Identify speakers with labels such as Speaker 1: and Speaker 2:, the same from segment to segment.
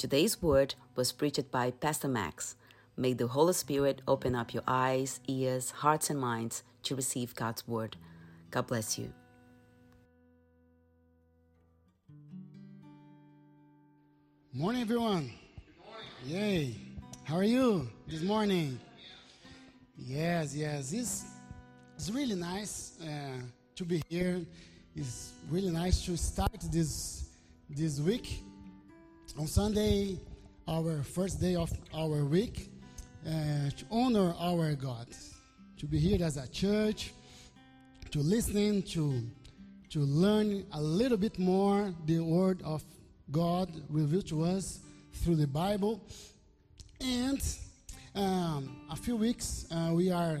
Speaker 1: Today's word was preached by Pastor Max. May the Holy Spirit open up your eyes, ears, hearts, and minds to receive God's word. God bless you.
Speaker 2: Morning, everyone. Yay. How are you this morning? Yes, yes. It's, it's really nice uh, to be here. It's really nice to start this, this week. On Sunday, our first day of our week, uh, to honor our God. To be here as a church, to listen, to, to learn a little bit more the Word of God revealed to us through the Bible. And um, a few weeks uh, we are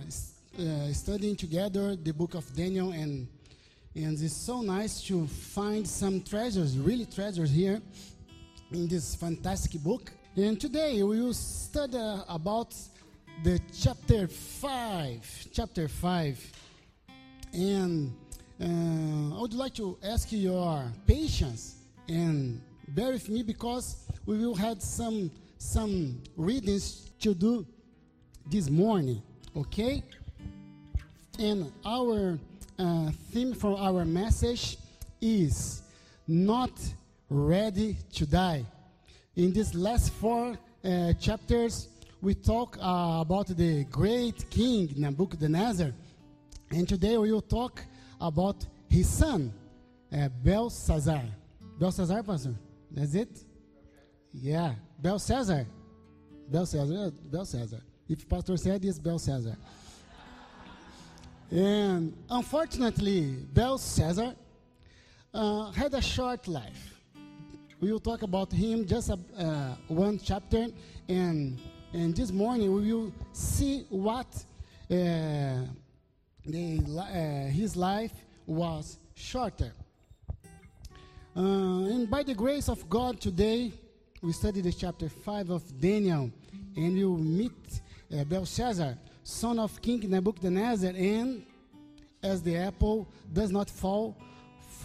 Speaker 2: uh, studying together the book of Daniel, and and it's so nice to find some treasures, really treasures here in this fantastic book. And today we will study about the chapter five, chapter five, and uh, I would like to ask your patience and bear with me because we will have some some readings to do this morning okay and our uh, theme for our message is not ready to die in these last four uh, chapters we talk uh, about the great king nebuchadnezzar and today we will talk about his son uh, belshazzar belshazzar pastor that's it? Yeah. Belshazzar. Belshazzar. Belshazzar. If Pastor said it's Belshazzar. and unfortunately, Belshazzar uh, had a short life. We will talk about him just a, uh, one chapter, and and this morning we will see what uh, the, uh, his life was shorter. Uh, and by the grace of God, today we study the chapter 5 of Daniel, and we will meet uh, Belshazzar, son of King Nebuchadnezzar, and as the apple does not fall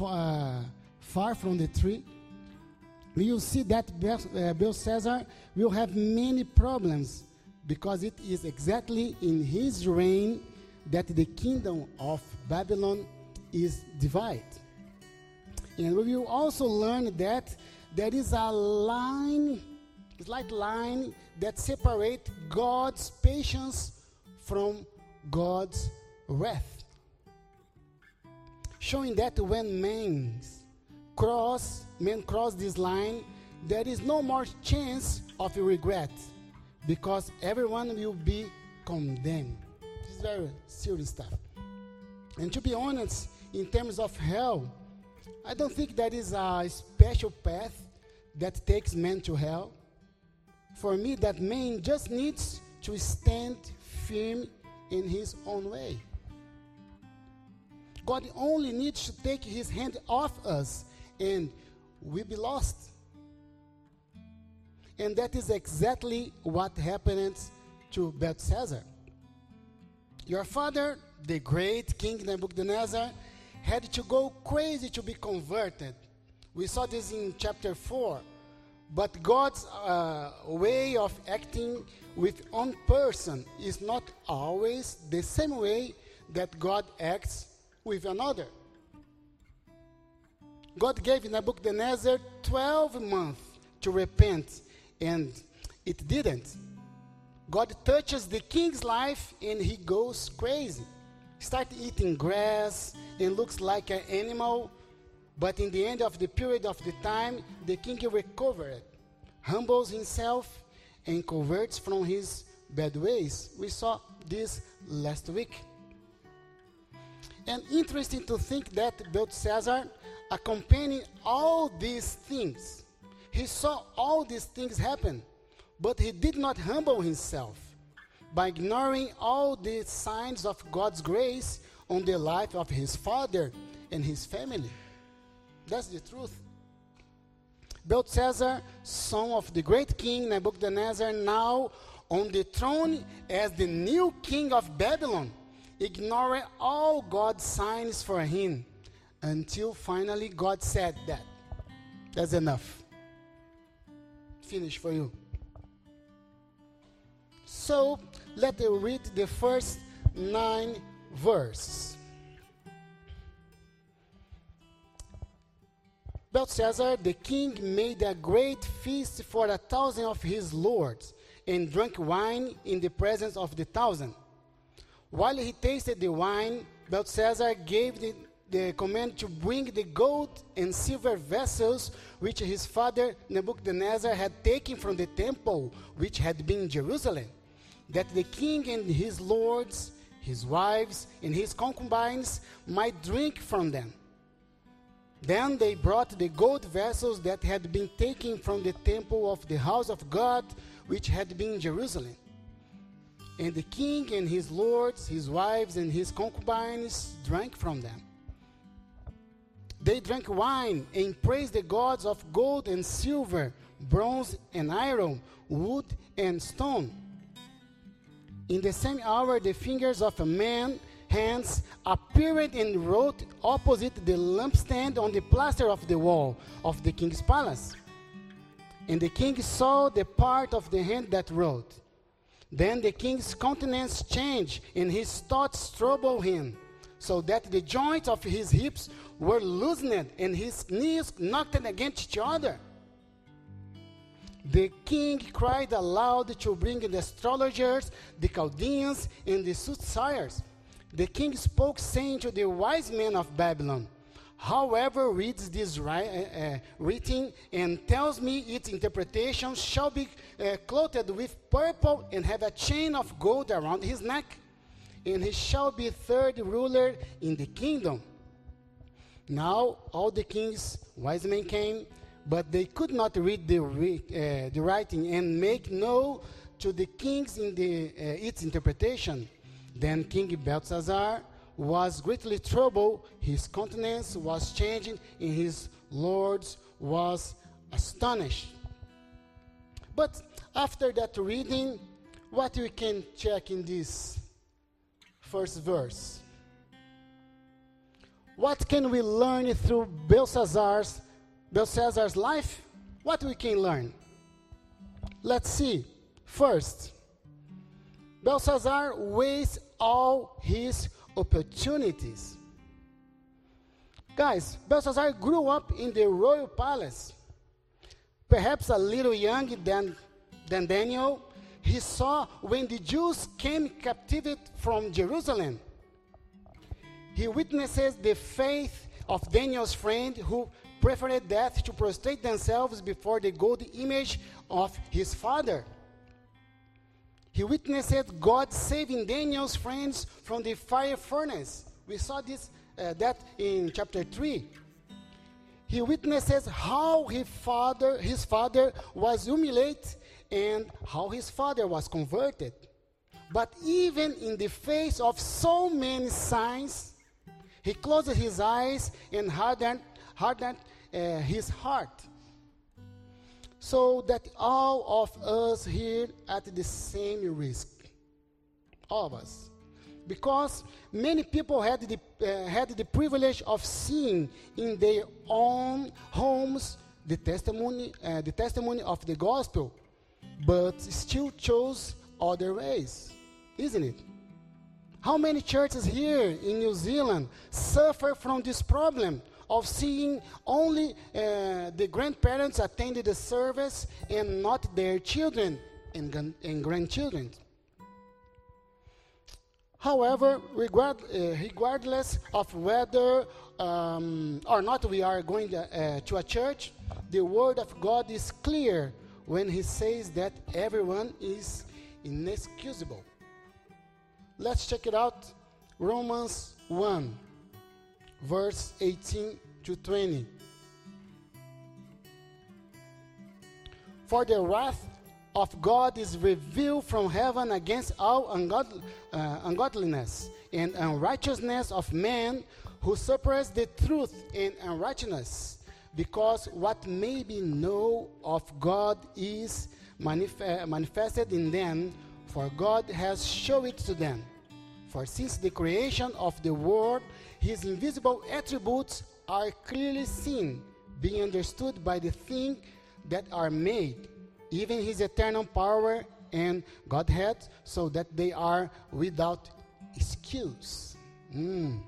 Speaker 2: uh, far from the tree, will see that uh, Belshazzar will have many problems because it is exactly in his reign that the kingdom of Babylon is divided. And we will also learn that there is a line, it's like line that separates God's patience from God's wrath. Showing that when men cross, men cross this line, there is no more chance of regret because everyone will be condemned. Is very serious stuff. And to be honest, in terms of hell, I don't think that is a special path that takes men to hell. For me, that man just needs to stand firm in his own way. God only needs to take his hand off us and we be lost. And that is exactly what happened to Belshazzar. Your father, the great King Nebuchadnezzar, had to go crazy to be converted. We saw this in chapter 4. But God's uh, way of acting with one person is not always the same way that God acts with another. God gave Nebuchadnezzar 12 months to repent, and it didn't. God touches the king's life and he goes crazy. Start eating grass, and looks like an animal, but in the end of the period of the time, the king recovered, humbles himself, and converts from his bad ways. We saw this last week. And interesting to think that Belshazzar accompanying all these things. He saw all these things happen, but he did not humble himself. By ignoring all the signs of God's grace, on the life of his father and his family. That's the truth. Belshazzar, son of the great king Nebuchadnezzar, now on the throne as the new king of Babylon, ignoring all God's signs for him until finally God said that. That's enough. finish for you. So let us read the first nine verses. Belshazzar the king made a great feast for a thousand of his lords and drank wine in the presence of the thousand. While he tasted the wine, Belshazzar gave the, the command to bring the gold and silver vessels which his father Nebuchadnezzar had taken from the temple which had been in Jerusalem, that the king and his lords, his wives, and his concubines might drink from them. Then they brought the gold vessels that had been taken from the temple of the house of God, which had been in Jerusalem. And the king and his lords, his wives, and his concubines drank from them. They drank wine and praised the gods of gold and silver, bronze and iron, wood and stone. In the same hour, the fingers of a man hands appeared and wrote opposite the lampstand on the plaster of the wall of the king's palace. And the king saw the part of the hand that wrote. Then the king's countenance changed, and his thoughts troubled him, so that the joints of his hips were loosened, and his knees knocked against each other. The king cried aloud to bring the astrologers, the Chaldeans, and the soothsayers the king spoke, saying to the wise men of Babylon, However reads this uh, uh, writing and tells me its interpretation shall be uh, clothed with purple and have a chain of gold around his neck, and he shall be third ruler in the kingdom. Now all the king's wise men came, but they could not read the, uh, the writing and make known to the kings in the, uh, its interpretation. Then King Belshazzar was greatly troubled, his countenance was changing, and his lords was astonished. But after that reading, what we can check in this first verse? What can we learn through Belshazzar's, Belshazzar's life? What we can learn? Let's see. First, Belshazzar wastes all his opportunities. Guys, Belshazzar grew up in the royal palace. Perhaps a little young than, than Daniel, he saw when the Jews came captive from Jerusalem. He witnesses the faith of Daniel's friend who preferred death to prostrate themselves before the gold image of his father. He witnessed God saving Daniel's friends from the fire furnace. We saw this uh, that in chapter 3. He witnesses how his father, his father was humiliated and how his father was converted. But even in the face of so many signs, he closed his eyes and hardened, hardened uh, his heart so that all of us here at the same risk. All of us. Because many people had the, uh, had the privilege of seeing in their own homes the testimony, uh, the testimony of the gospel, but still chose other ways, isn't it? How many churches here in New Zealand suffer from this problem of seeing only uh, the grandparents attended the service and not their children and, and grandchildren. However, regard, uh, regardless of whether um, or not we are going to, uh, to a church, the Word of God is clear when He says that everyone is inexcusable. Let's check it out. Romans 1 verse 18 to 20. For the wrath of God is revealed from heaven against all uh, ungodliness and unrighteousness of men who suppress the truth in unrighteousness, because what may be known of God is manif- manifested in them, for God has shown it to them. For since the creation of the world, his invisible attributes are clearly seen, being understood by the things that are made, even his eternal power and Godhead, so that they are without excuse. Mm.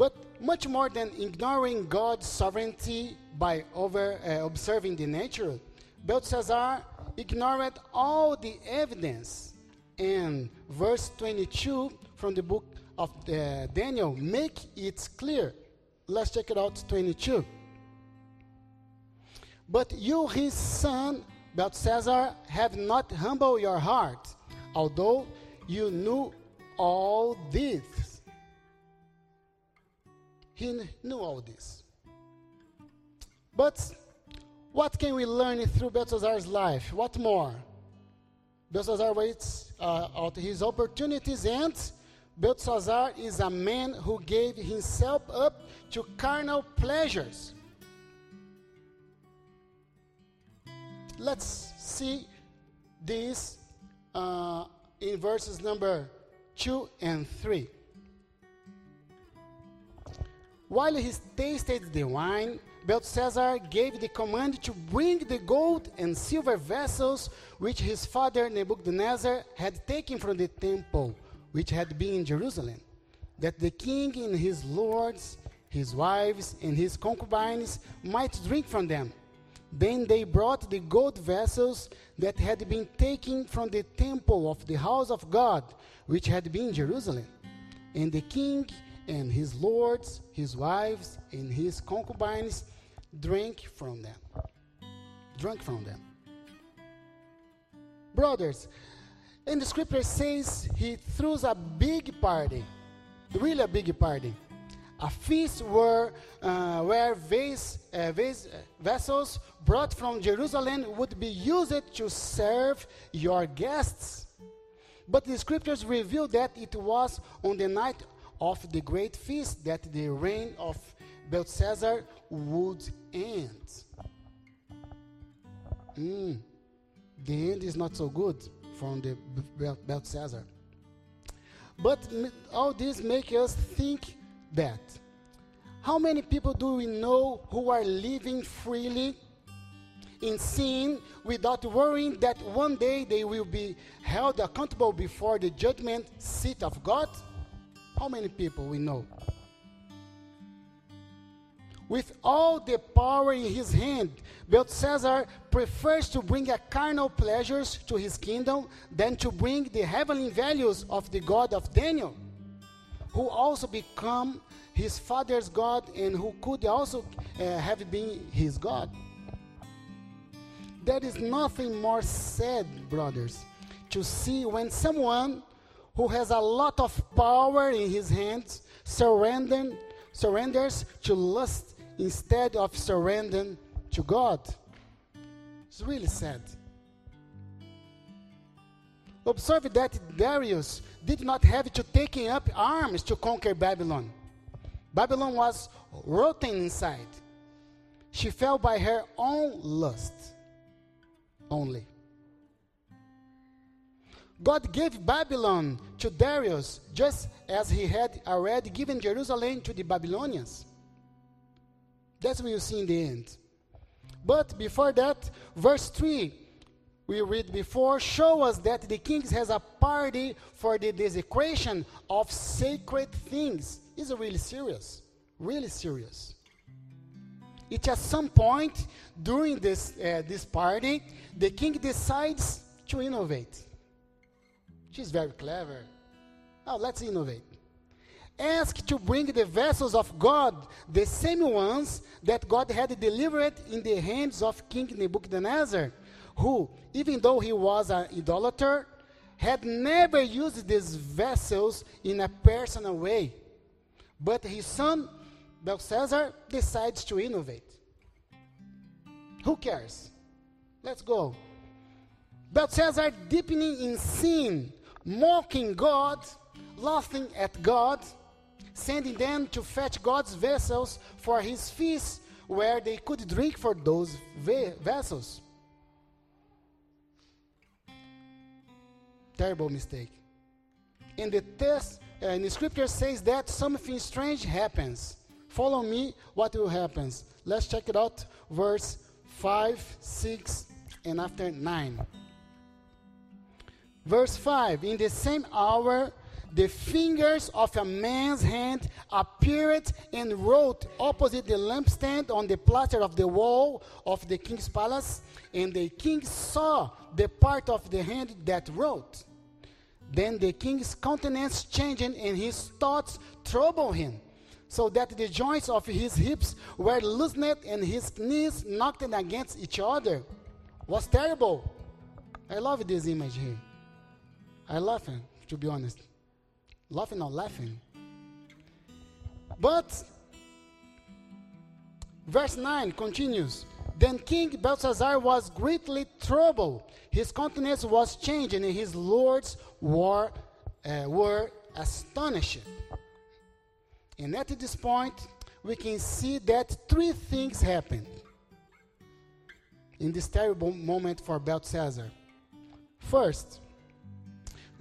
Speaker 2: But much more than ignoring God's sovereignty by over uh, observing the nature, Belshazzar ignored all the evidence. And verse 22 from the book of uh, Daniel make it clear. Let's check it out 22. But you, his son, Belshazzar, have not humbled your heart, although you knew all this. He knew all this. But what can we learn through Belshazzar's life? What more? Belshazzar waits uh, out his opportunities, and Belshazzar is a man who gave himself up to carnal pleasures. Let's see this uh, in verses number 2 and 3. While he tasted the wine, Belshazzar gave the command to bring the gold and silver vessels which his father Nebuchadnezzar had taken from the temple which had been in Jerusalem, that the king and his lords, his wives, and his concubines might drink from them. Then they brought the gold vessels that had been taken from the temple of the house of God, which had been in Jerusalem. And the king and his lords, his wives, and his concubines drank from them. Drank from them. Brothers, and the scripture says he throws a big party, really a big party. A feast where, uh, where vase, uh, vase, uh, vessels brought from Jerusalem would be used to serve your guests. But the scriptures reveal that it was on the night of the great feast that the reign of Belshazzar would end. Mm, the end is not so good from the Belshazzar. But all this makes us think that how many people do we know who are living freely in sin without worrying that one day they will be held accountable before the judgment seat of God? How many people we know? With all the power in his hand, Belshazzar prefers to bring a carnal pleasures to his kingdom than to bring the heavenly values of the God of Daniel, who also become his father's God and who could also uh, have been his God. There is nothing more sad, brothers, to see when someone who has a lot of power in his hands surrender, surrenders to lust instead of surrendering to God. It's really sad. Observe that Darius did not have to take up arms to conquer Babylon. Babylon was rotten inside. She fell by her own lust only. God gave Babylon to Darius just as he had already given Jerusalem to the Babylonians. That's what you see in the end. But before that, verse 3, we read before, show us that the king has a party for the desecration of sacred things. It's really serious. Really serious. It at some point during this, uh, this party, the king decides to innovate. She's very clever. Oh, let's innovate. Ask to bring the vessels of God, the same ones that God had delivered in the hands of King Nebuchadnezzar, who, even though he was an idolater, had never used these vessels in a personal way. But his son, Belshazzar, decides to innovate. Who cares? Let's go. Belshazzar, deepening in sin, mocking God, laughing at God, sending them to fetch God's vessels for his feast, where they could drink for those vessels. Terrible mistake. In the test, uh, in the scripture says that something strange happens. Follow me, what will happen? Let's check it out, verse 5, 6, and after 9. Verse 5 In the same hour, the fingers of a man's hand appeared and wrote opposite the lampstand on the plaster of the wall of the king's palace. And the king saw the part of the hand that wrote. Then the king's countenance changed, and his thoughts troubled him, so that the joints of his hips were loosened and his knees knocked against each other. Was terrible. I love this image here. I it, to be honest laughing or laughing. But verse 9 continues Then King Belshazzar was greatly troubled. His countenance was changed, and his lords were, uh, were astonished. And at this point, we can see that three things happened in this terrible moment for Belshazzar. First,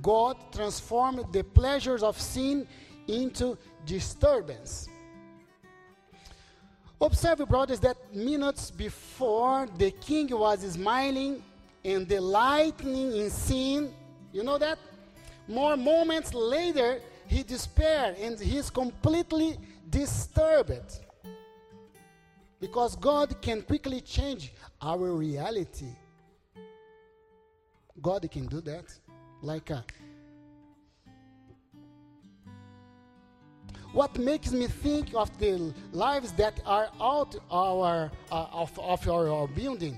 Speaker 2: God transformed the pleasures of sin into disturbance. Observe, brothers, that minutes before the king was smiling and delighting in sin, you know that? More moments later, he despaired and he's completely disturbed. Because God can quickly change our reality. God can do that like what makes me think of the lives that are out our uh, of, of our, our building?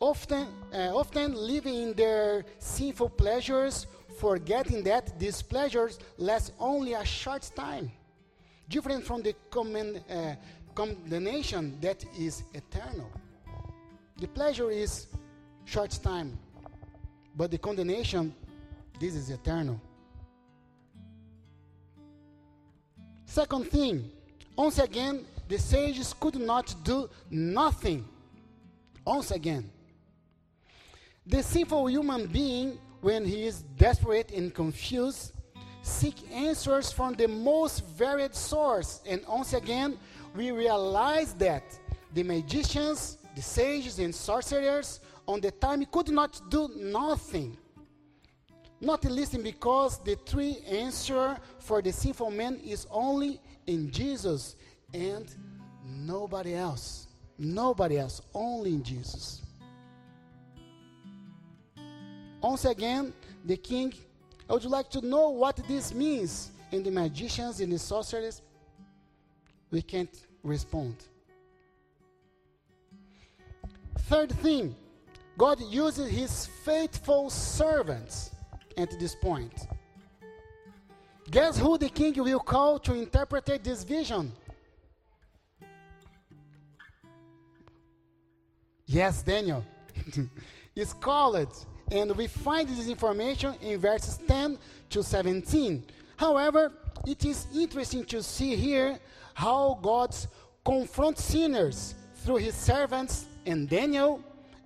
Speaker 2: Often uh, often living in their sinful pleasures forgetting that these pleasures last only a short time. Different from the command, uh, condemnation that is eternal. The pleasure is short time but the condemnation, this is eternal. Second thing, once again, the sages could not do nothing. Once again, the sinful human being, when he is desperate and confused, seek answers from the most varied source. And once again, we realize that the magicians, the sages, and sorcerers on the time he could not do nothing. Not least because the true answer for the sinful man is only in Jesus and nobody else. Nobody else, only in Jesus. Once again, the king, I would like to know what this means in the magicians, in the sorcerers. We can't respond. Third thing, God uses his faithful servants at this point. Guess who the king will call to interpret this vision? Yes, Daniel. is called, and we find this information in verses 10 to 17. However, it is interesting to see here how God confronts sinners through his servants and Daniel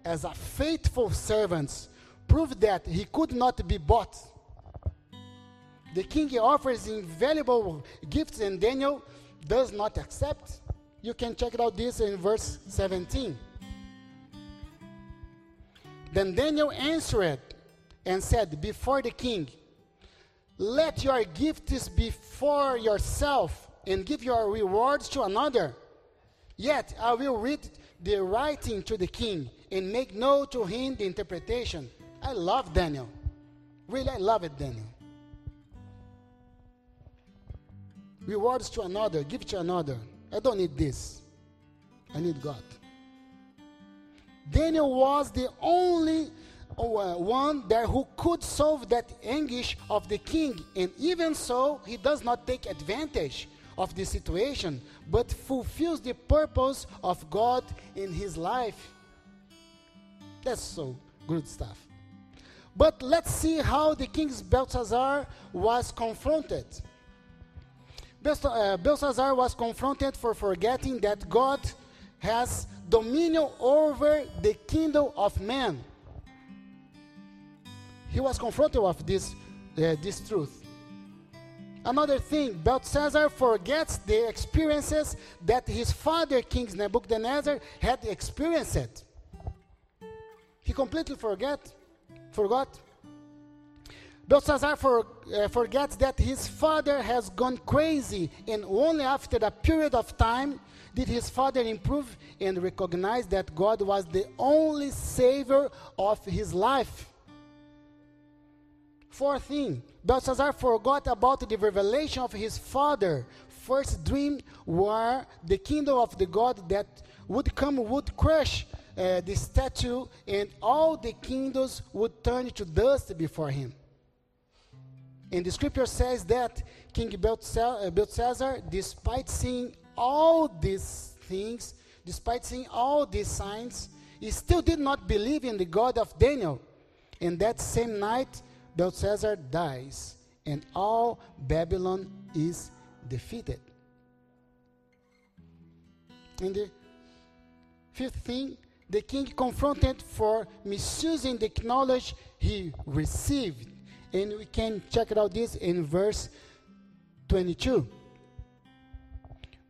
Speaker 2: as a faithful servant, proved that he could not be bought. The king offers invaluable gifts, and Daniel does not accept. You can check out this in verse 17. Then Daniel answered and said before the king, Let your gifts be for yourself and give your rewards to another. Yet I will read the writing to the king and make known to him the interpretation. I love Daniel. Really, I love it, Daniel. Rewards to another, give to another. I don't need this. I need God. Daniel was the only uh, one there who could solve that anguish of the king, and even so, he does not take advantage of the situation, but fulfills the purpose of God in his life. That's so good stuff. But let's see how the king Belshazzar was confronted. Uh, Belshazzar was confronted for forgetting that God has dominion over the kingdom of man. He was confronted with this, uh, this truth. Another thing, Belshazzar forgets the experiences that his father, King Nebuchadnezzar, had experienced. He completely forget, forgot. Belshazzar for, uh, forgets that his father has gone crazy, and only after a period of time did his father improve and recognize that God was the only savior of his life. Fourth thing, Belshazzar forgot about the revelation of his father. First dream where the kingdom of the God that would come would crush uh, the statue and all the kingdoms would turn to dust before him. And the scripture says that King uh, Belshazzar, despite seeing all these things, despite seeing all these signs, he still did not believe in the God of Daniel. And that same night, Belshazzar dies, and all Babylon is defeated. And the fifth thing, the king confronted for misusing the knowledge he received. And we can check it out this in verse 22.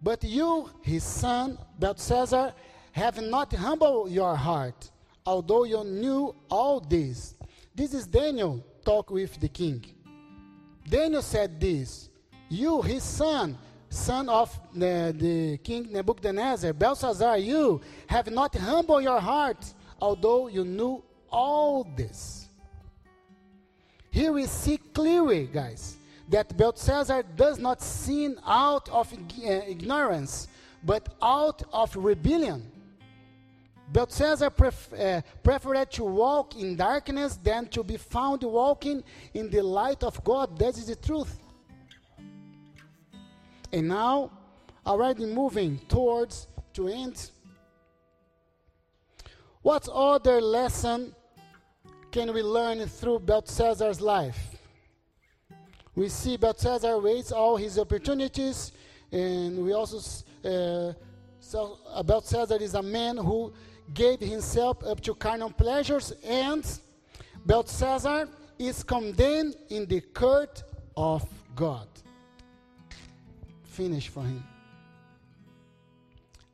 Speaker 2: But you, his son, Belshazzar, have not humbled your heart, although you knew all this. This is Daniel talk with the king. Daniel said this You, his son, son of the, the king Nebuchadnezzar, Belshazzar, you have not humbled your heart, although you knew all this. Here we see clearly, guys, that Belshazzar does not sin out of uh, ignorance, but out of rebellion. Belshazzar pref- uh, preferred to walk in darkness than to be found walking in the light of God. That is the truth. And now, already moving towards to end. What other lesson can we learn through Belshazzar's life? We see Belshazzar waits all his opportunities, and we also uh, so Belshazzar is a man who gave himself up to carnal pleasures, and Belshazzar is condemned in the court of God. Finish for him.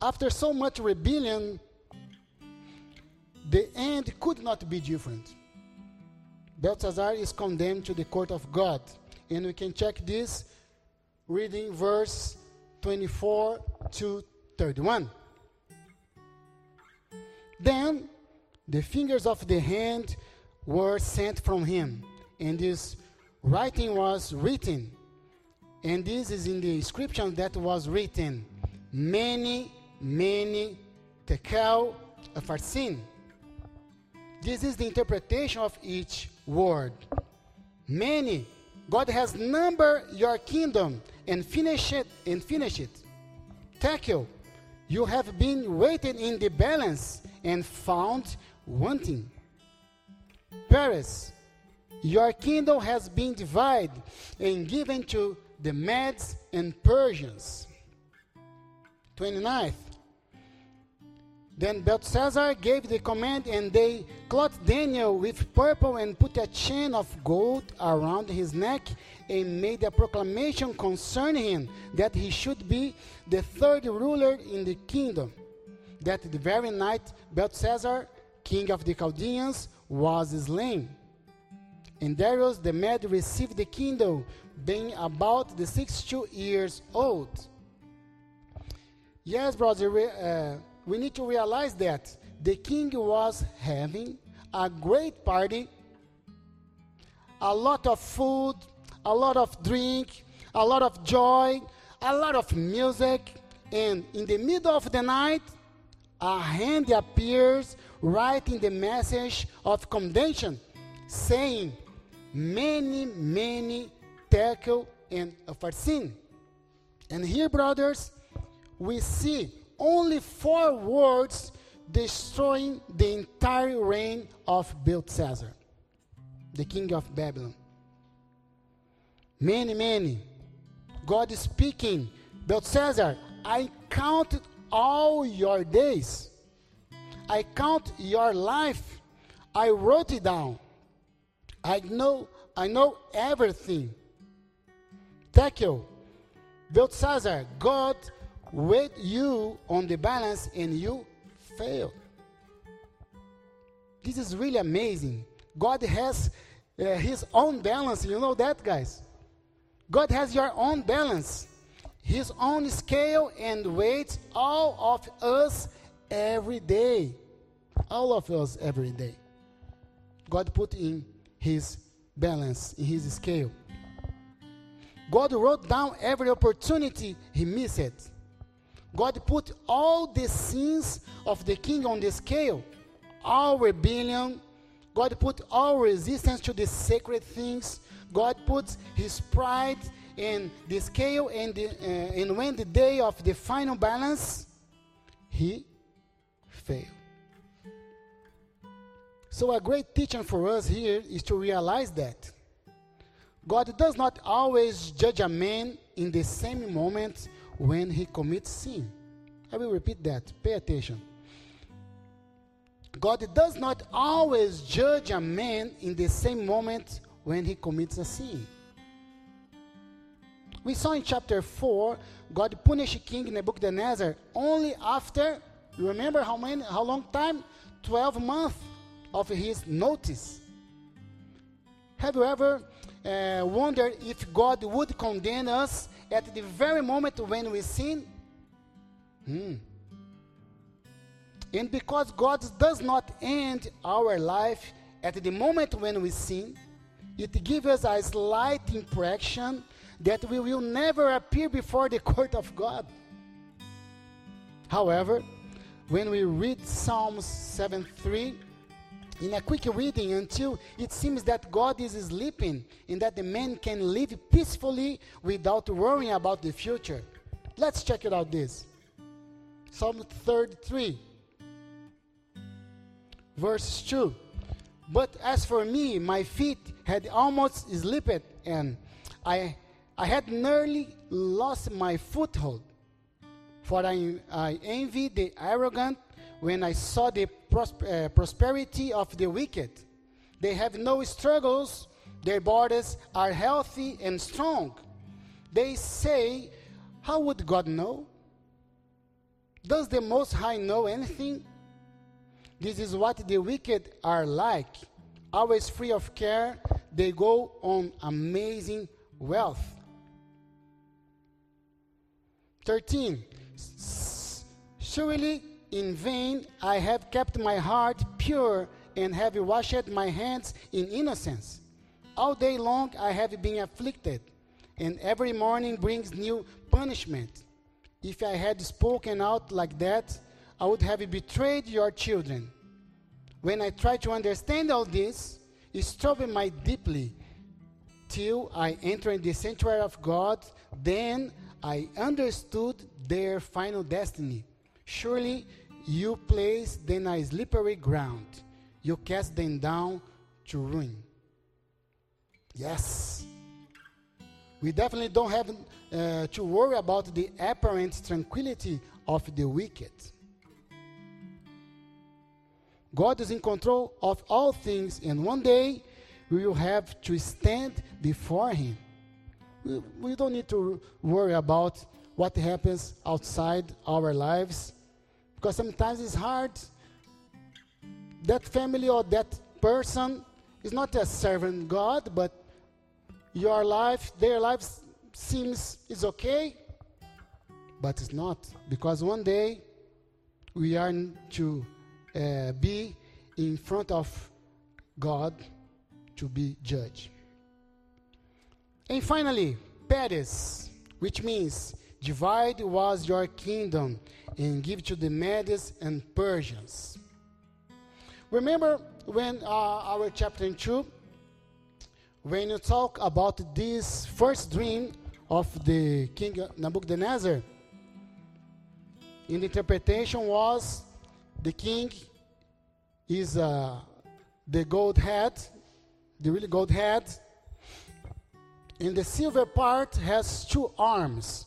Speaker 2: After so much rebellion, the end could not be different. Belshazzar is condemned to the court of God. And we can check this reading verse 24 to 31. Then the fingers of the hand were sent from him, and this writing was written. And this is in the inscription that was written mene, mene tekel sin. This is the interpretation of each word. Mene. God has numbered your kingdom and finish it and finish it. Tekel. You have been weighted in the balance and found wanting. Peres your kingdom has been divided and given to the Medes and Persians. 29th. Then Belshazzar gave the command, and they clothed Daniel with purple and put a chain of gold around his neck and made a proclamation concerning him that he should be the third ruler in the kingdom that the very night Belshazzar, king of the Chaldeans, was slain. And Darius the Mede received the kingdom, being about the 62 years old. Yes, brother, we, uh, we need to realize that the king was having a great party, a lot of food, a lot of drink, a lot of joy, a lot of music, and in the middle of the night, a hand appears writing the message of condemnation, saying, Mene, mene tekel and sin. And here, brothers, we see only four words destroying the entire reign of Belshazzar, the king of Babylon. Mene, mene. God is speaking, Belshazzar, I counted all your days. I count your life. I wrote it down. I know I know everything. Tekel, Belshazzar, God weighed you on the balance and you failed. This is really amazing. God has uh, his own balance. You know that, guys? God has your own balance, his own scale and weights all of us every day. All of us every day. God put in his balance, in his scale. God wrote down every opportunity he missed. God put all the sins of the king on the scale, all rebellion. God put all resistance to the sacred things. God put his pride in the scale, and, the, uh, and when the day of the final balance, he failed. So, a great teaching for us here is to realize that God does not always judge a man in the same moment when he commits sin. I will repeat that. Pay attention. God does not always judge a man in the same moment when he commits a sin. We saw in chapter 4, God punished King Nebuchadnezzar only after, you remember how many how long time? 12 months of his notice. Have you ever uh, wondered if God would condemn us at the very moment when we sin? Hmm. And because God does not end our life at the moment when we sin, it gives us a slight impression that we will never appear before the court of God. However, when we read Psalms 7 3, in a quick reading until it seems that God is sleeping and that the man can live peacefully without worrying about the future. Let's check it out this. Psalm 33, verse 2. But as for me, my feet had almost slipped, and I, I had nearly lost my foothold. For I, I envy the arrogant when I saw the prosper, uh, prosperity of the wicked. They have no struggles, their bodies are healthy and strong. They say, How would God know? Does the Most High know anything? This is what the wicked are like. Always free of care, they go on amazing wealth. 13. Surely in vain I have kept my heart pure and have washed my hands in innocence. All day long I have been afflicted, and every morning brings new punishment. If I had spoken out like that, I would have betrayed your children. When I try to understand all this, it troubled me deeply till I entered the sanctuary of God. Then I understood their final destiny. Surely you place them on slippery ground. You cast them down to ruin. Yes. We definitely don't have uh, to worry about the apparent tranquility of the wicked. God is in control of all things, and one day we will have to stand before Him. We, we don't need to worry about what happens outside our lives because sometimes it's hard. That family or that person is not a servant God, but your life, their lives seems is okay, but it's not because one day we are to uh, be in front of God to be judged. And finally, Peres, which means divide was your kingdom and give to the Medes and Persians. Remember when uh, our chapter 2, when you talk about this first dream of the king Nebuchadnezzar, in the interpretation was the king is uh, the gold head, the really gold head, and the silver part has two arms.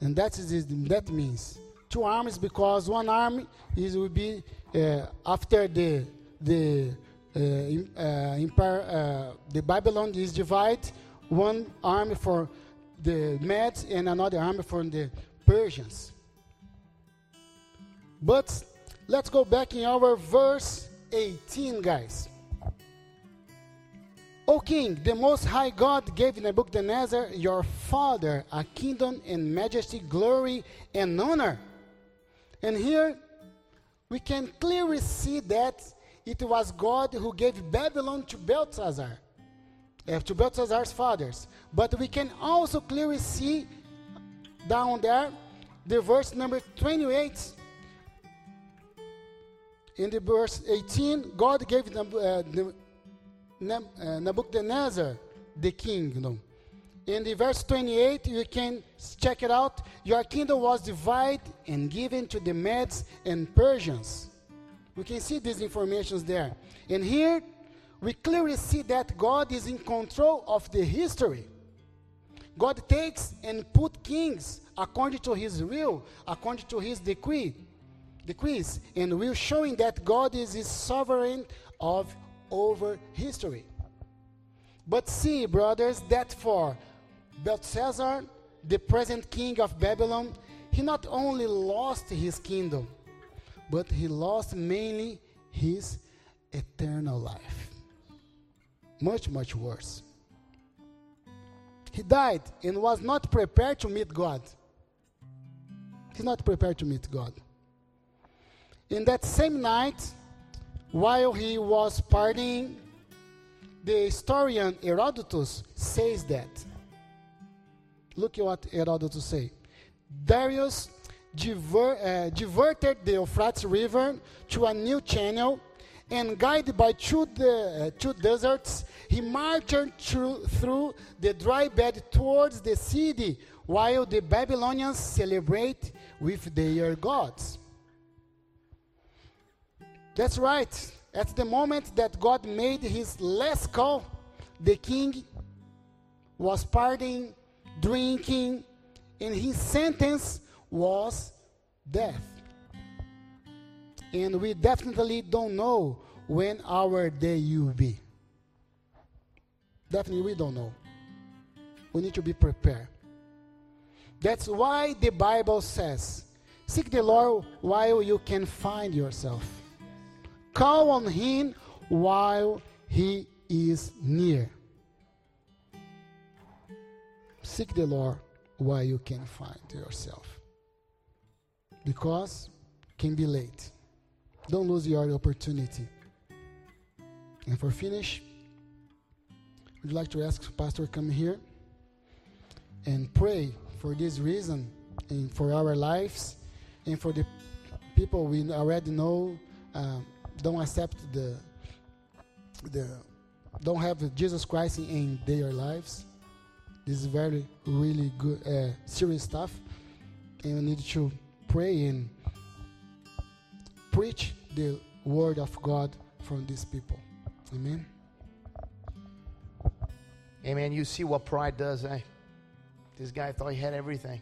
Speaker 2: And that is that means two arms because one arm is will be uh, after the the uh, uh, empire, uh, the Babylon is divided. one army for the Medes and another army for the Persians. But let's go back in our verse 18, guys. O king, the most high God gave Nebuchadnezzar, your father, a kingdom and majesty, glory and honor. And here we can clearly see that it was God who gave Babylon to Belshazzar, uh, to Belshazzar's fathers. But we can also clearly see down there the verse number 28. In the verse 18, God gave them, uh, Uh, Nebuchadnezzar the kingdom. In the verse 28, you can check it out. Your kingdom was divided and given to the Medes and Persians. We can see these informations there. And here, we clearly see that God is in control of the history. God takes and put kings according to his will, according to his decree, decrees, and we're showing that God is sovereign of over history. But see, brothers, that for Belshazzar, the present king of Babylon, he not only lost his kingdom, but he lost mainly his eternal life. Much, much worse. He died and was not prepared to meet God. He's not prepared to meet God. In that same night, while he was partying, the historian Herodotus says that. Look at what Herodotus say. Darius diver, uh, diverted the Euphrates River to a new channel, and guided by two, the, uh, two deserts, he marched through, through the dry bed towards the city, while the Babylonians celebrate with their gods. That's right. At the moment that God made his last call, the king was partying, drinking, and his sentence was death. And we definitely don't know when our day will be. Definitely, we don't know. We need to be prepared. That's why the Bible says, Seek the Lord while you can find yourself. Call on him while he is near. Seek the Lord while you can find yourself. Because can be late. Don't lose your opportunity. And for finish, we'd like to ask Pastor come here and pray for this reason and for our lives and for the people we already know um, don't accept the the don't have Jesus Christ in, their lives. This is very really good uh, serious stuff, and we need to pray and preach the word of God from these people. Amen.
Speaker 3: Amen. You see what pride does, eh? This guy thought he had everything.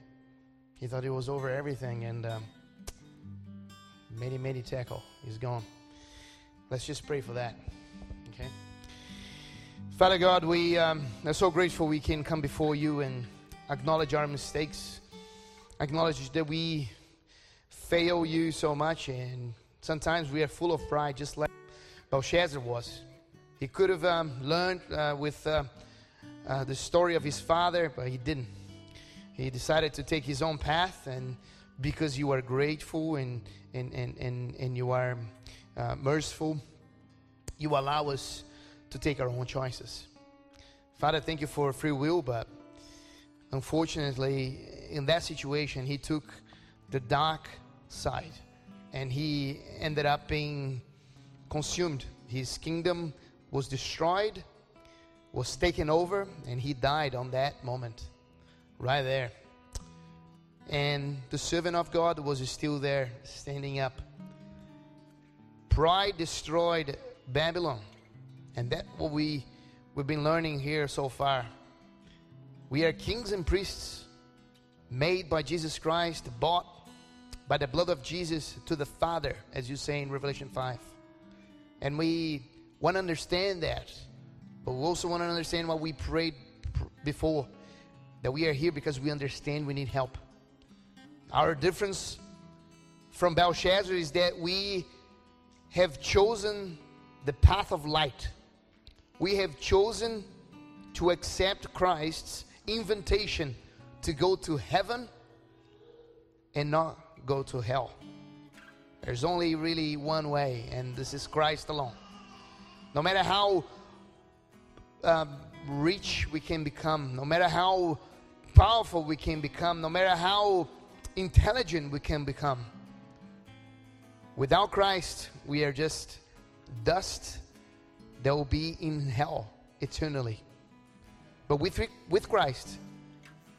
Speaker 3: He thought he was over everything, and um, mene, mene tekel. He's gone. Let's just pray for that. Okay. Father God, we um, are so grateful we can come before you and acknowledge our mistakes, acknowledge that we fail you so much, and sometimes we are full of pride, just like Belshazzar was. He could have um, learned uh, with uh, uh, the story of his father, but he didn't. He decided to take his own path, and because you are grateful and, and, and, and, and you are uh, merciful. You allow us to take our own choices. Father, thank you for free will, but unfortunately, in that situation, he took the dark side and he ended up being consumed. His kingdom was destroyed, was taken over, and he died on that moment, right there. And the servant of God was still there, standing up Pride destroyed Babylon. And that's what we, we've been learning here so far. We are kings and priests made by Jesus Christ, bought by the blood of Jesus to the Father, as you say in Revelation 5. And we want to understand that. But we also want to understand what we prayed before that we are here because we understand we need help. Our difference from Belshazzar is that we have chosen the path of light. We have chosen to accept Christ's invitation to go to heaven and not go to hell. There's only really one way, and this is Christ alone. No matter how um, rich we can become, no matter how powerful we can become, no matter how intelligent we can become, without Christ, we are just dust that will be in hell eternally. But with, with Christ,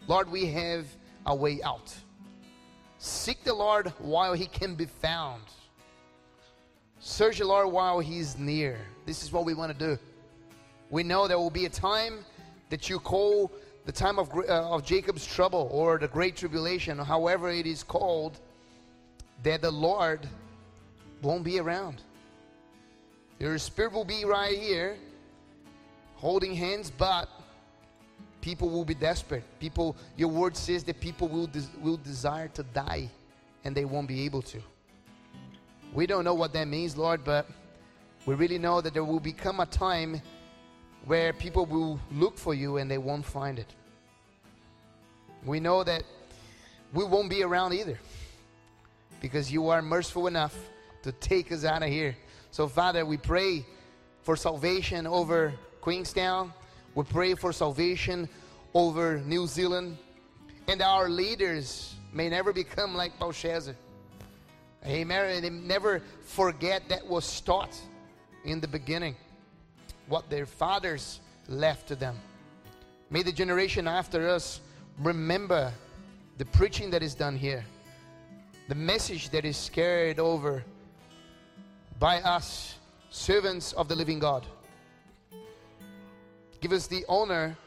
Speaker 3: Lord, we have a way out. Seek the Lord while he can be found. Search the Lord while he's near. This is what we want to do. We know there will be a time that you call the time of, uh, of Jacob's trouble or the great tribulation, however it is called, that the Lord won't be around. Your spirit will be right here, holding hands, but people will be desperate. People, your word says that people will, des- will desire to die and they won't be able to. We don't know what that means, Lord, but we really know that there will become a time where people will look for you and they won't find it. We know that we won't be around either because you are merciful enough to take us out of here. So, Father, we pray for salvation over Queenstown. We pray for salvation over New Zealand. And our leaders may never become like Belshazzar. Amen. They never forget that was taught in the beginning, what their fathers left to them. May the generation after us remember the preaching that is done here, the message that is carried over by us, servants of the living God. Give us the honor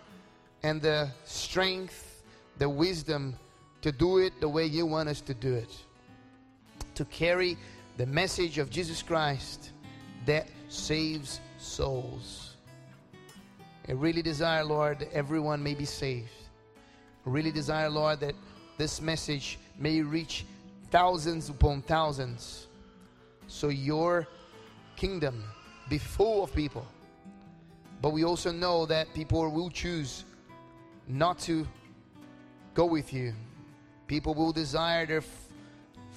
Speaker 3: and the strength, the wisdom to do it the way you want us to do it. To carry the message of Jesus Christ that saves souls. I really desire, Lord, that everyone may be saved. I really desire, Lord, that this message may reach thousands upon thousands. So your kingdom be full of people. But we also know that people will choose not to go with you. People will desire their f-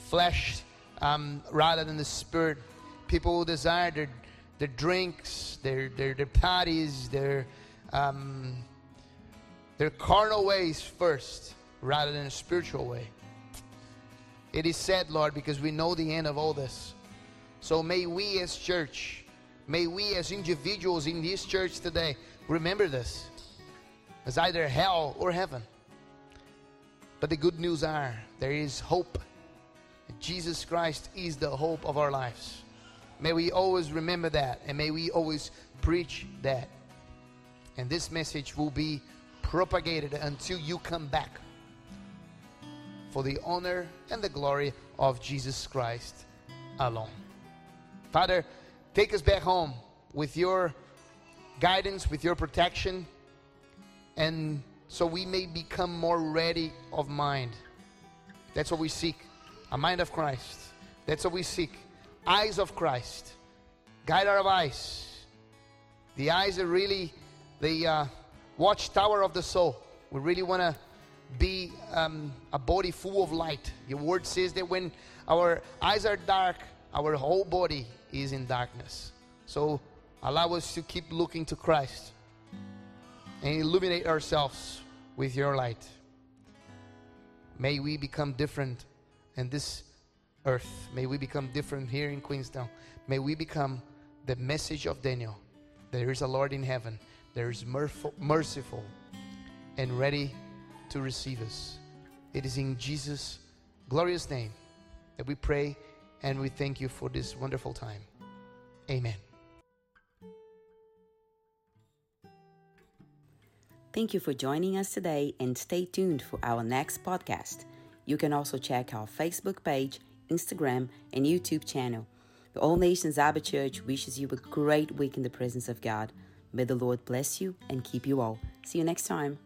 Speaker 3: flesh um, rather than the spirit. People will desire their, their drinks, their, their, their parties, their, um, their carnal ways first rather than a spiritual way. It is said, Lord, because we know the end of all this. So may we as church, may we as individuals in this church today remember this as either hell or heaven. But the good news are there is hope. Jesus Christ is the hope of our lives. May we always remember that and may we always preach that. And this message will be propagated until you come back for the honor and the glory of Jesus Christ alone. Father, take us back home with your guidance, with your protection, and so we may become more ready of mind. That's what we seek a mind of Christ. That's what we seek eyes of Christ. Guide our eyes. The eyes are really the uh, watchtower of the soul. We really want to be um, a body full of light. Your word says that when our eyes are dark, our whole body is in darkness. So allow us to keep looking to Christ and illuminate ourselves with your light. May we become different in this earth. May we become different here in Queenstown. May we become the message of Daniel. There is a Lord in heaven. There is merciful, and ready to receive us. It is in Jesus' glorious name that we pray and we thank you for this wonderful time. Amen.
Speaker 1: Thank you for joining us today and stay tuned for our next podcast. You can also check our Facebook page, Instagram, and YouTube channel. The All Nations Abba Church wishes you a great week in the presence of God. May the Lord bless you and keep you all. See you next time.